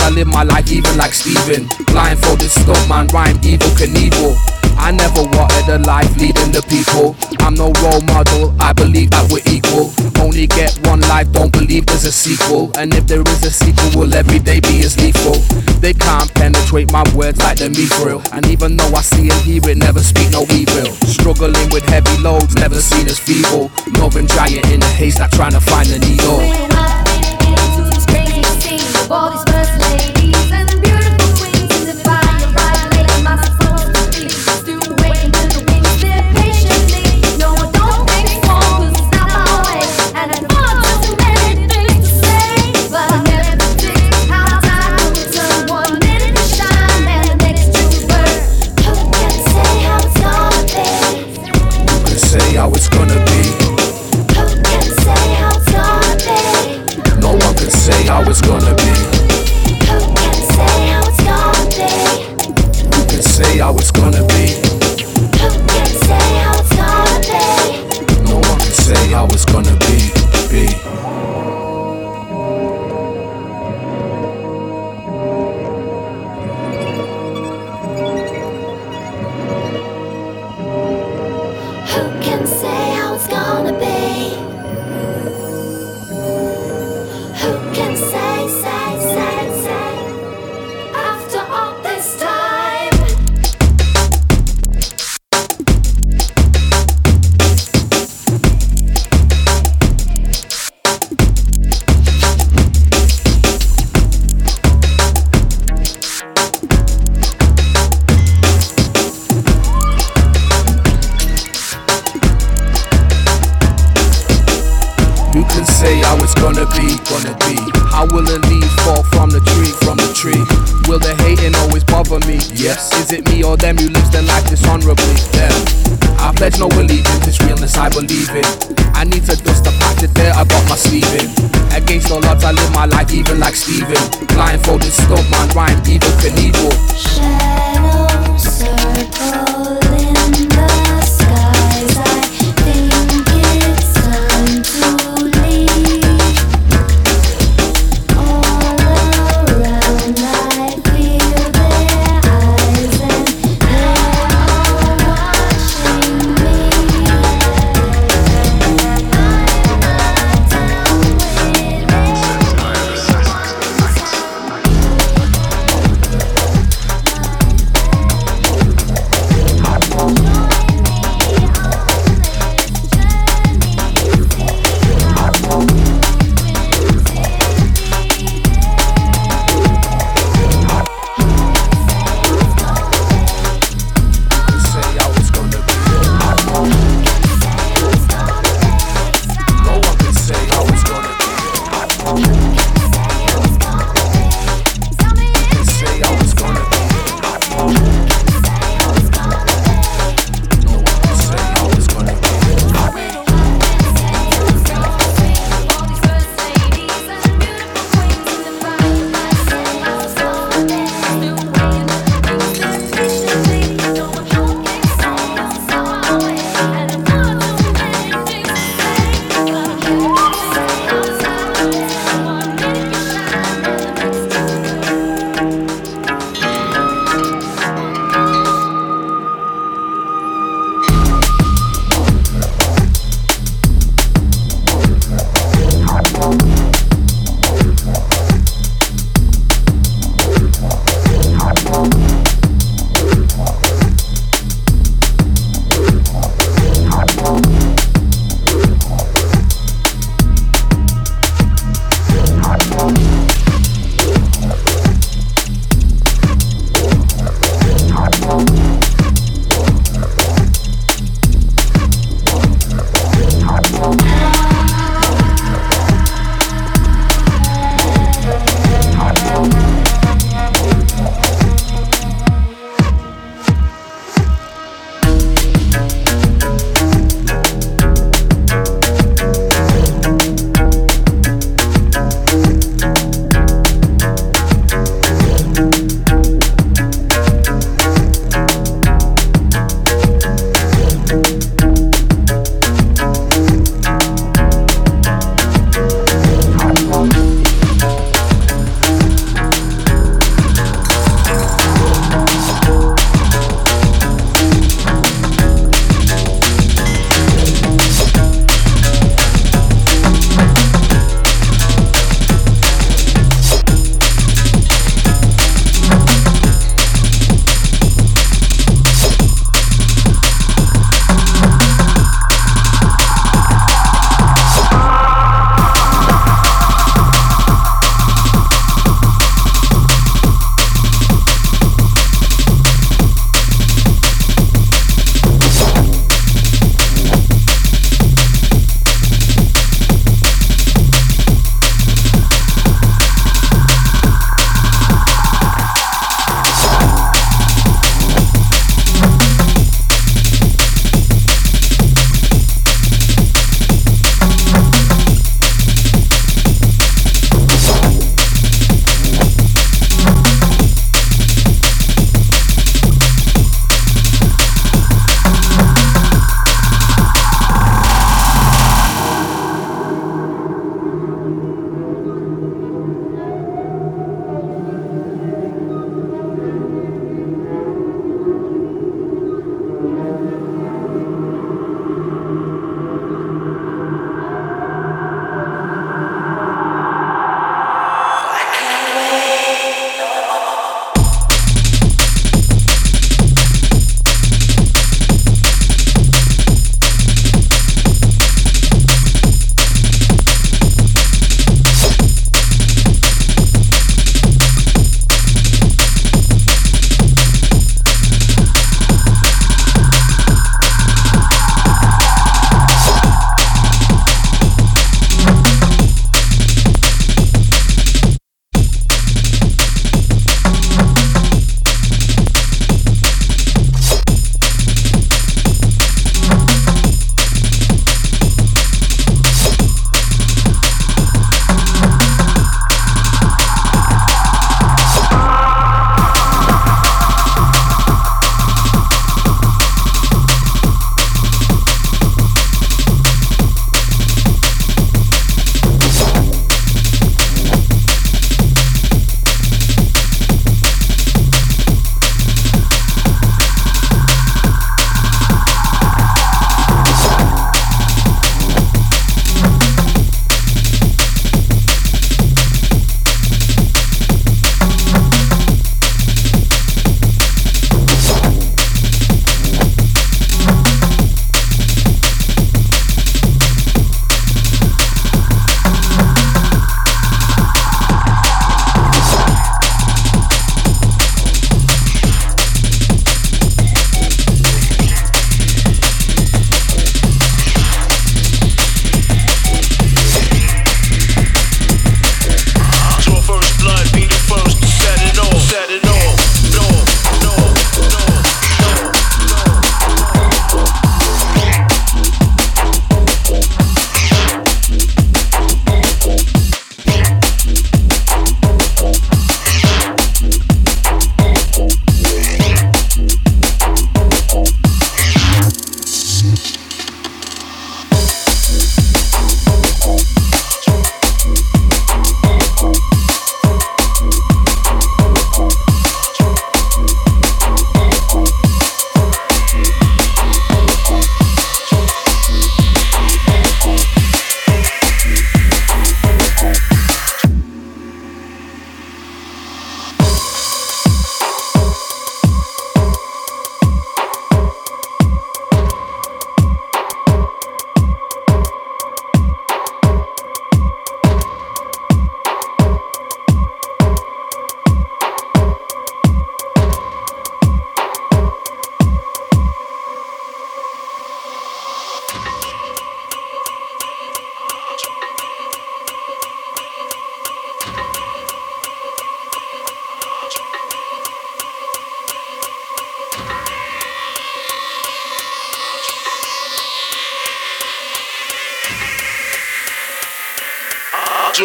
I live my life even like Steven. Blindfolded stuntman man, rhyme Evel Knievel. I never wanted a life leading the people. I'm no role model, I believe that we're equal. Only get one life, don't believe there's a sequel. And if there is a sequel, will every day be as lethal? They can't penetrate my words like the mithril. And even though I see and hear it, never speak no evil. Struggling with heavy loads, never seen as feeble. Northern giant in the haze, not trying to find the needle. Body's first lady.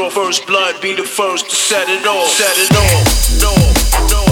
First blood, be the first to set it off. Set it off. No, no.